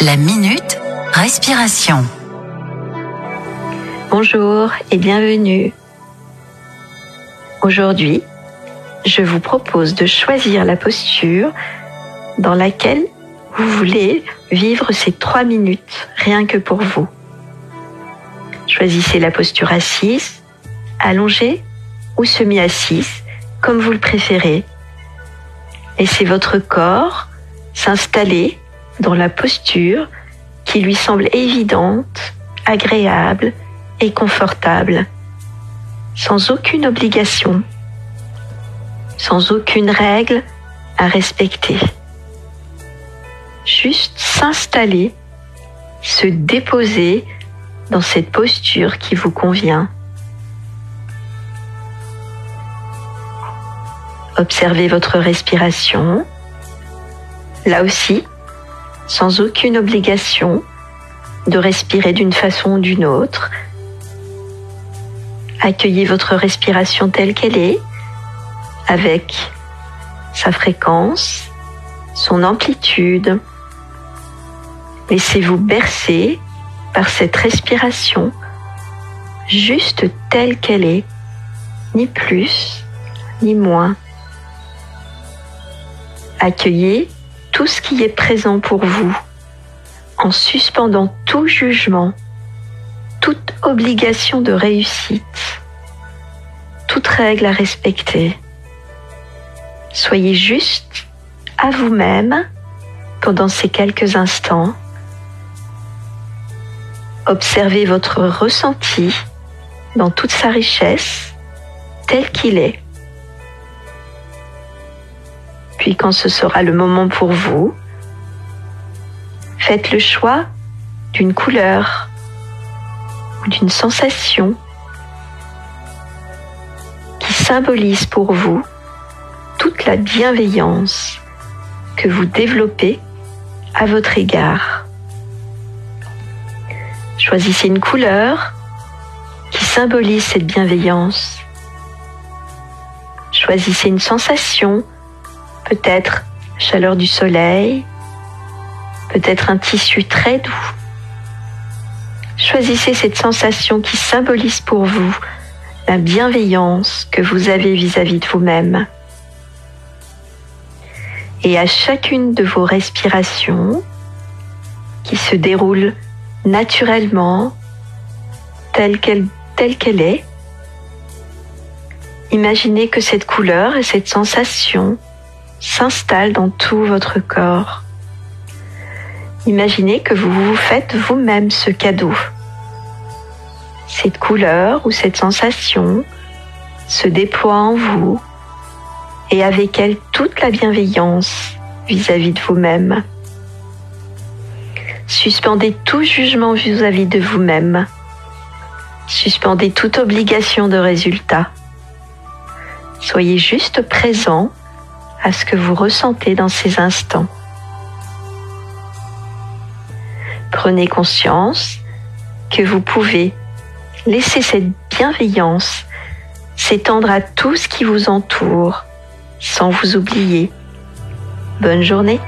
La minute respiration. Bonjour et bienvenue. Aujourd'hui, je vous propose de choisir la posture dans laquelle vous voulez vivre ces trois minutes, rien que pour vous. Choisissez la posture assise, allongée ou semi-assise, comme vous le préférez. Laissez votre corps s'installer dans la posture qui lui semble évidente, agréable et confortable, sans aucune obligation, sans aucune règle à respecter. Juste s'installer, se déposer dans cette posture qui vous convient. Observez votre respiration. Là aussi, sans aucune obligation de respirer d'une façon ou d'une autre. Accueillez votre respiration telle qu'elle est, avec sa fréquence, son amplitude. Laissez-vous bercer par cette respiration juste telle qu'elle est, ni plus ni moins. Accueillez tout ce qui est présent pour vous en suspendant tout jugement, toute obligation de réussite, toute règle à respecter. Soyez juste à vous-même pendant ces quelques instants. Observez votre ressenti dans toute sa richesse, tel qu'il est. Quand ce sera le moment pour vous, faites le choix d'une couleur ou d'une sensation qui symbolise pour vous toute la bienveillance que vous développez à votre égard. Choisissez une couleur qui symbolise cette bienveillance. Choisissez une sensation peut-être chaleur du soleil, peut-être un tissu très doux. Choisissez cette sensation qui symbolise pour vous la bienveillance que vous avez vis-à-vis de vous-même. Et à chacune de vos respirations qui se déroulent naturellement, telle qu'elle, telle qu'elle est, imaginez que cette couleur et cette sensation s'installe dans tout votre corps. Imaginez que vous vous faites vous-même ce cadeau. Cette couleur ou cette sensation se déploie en vous et avec elle toute la bienveillance vis-à-vis de vous-même. Suspendez tout jugement vis-à-vis de vous-même. Suspendez toute obligation de résultat. Soyez juste présent à ce que vous ressentez dans ces instants. Prenez conscience que vous pouvez laisser cette bienveillance s'étendre à tout ce qui vous entoure sans vous oublier. Bonne journée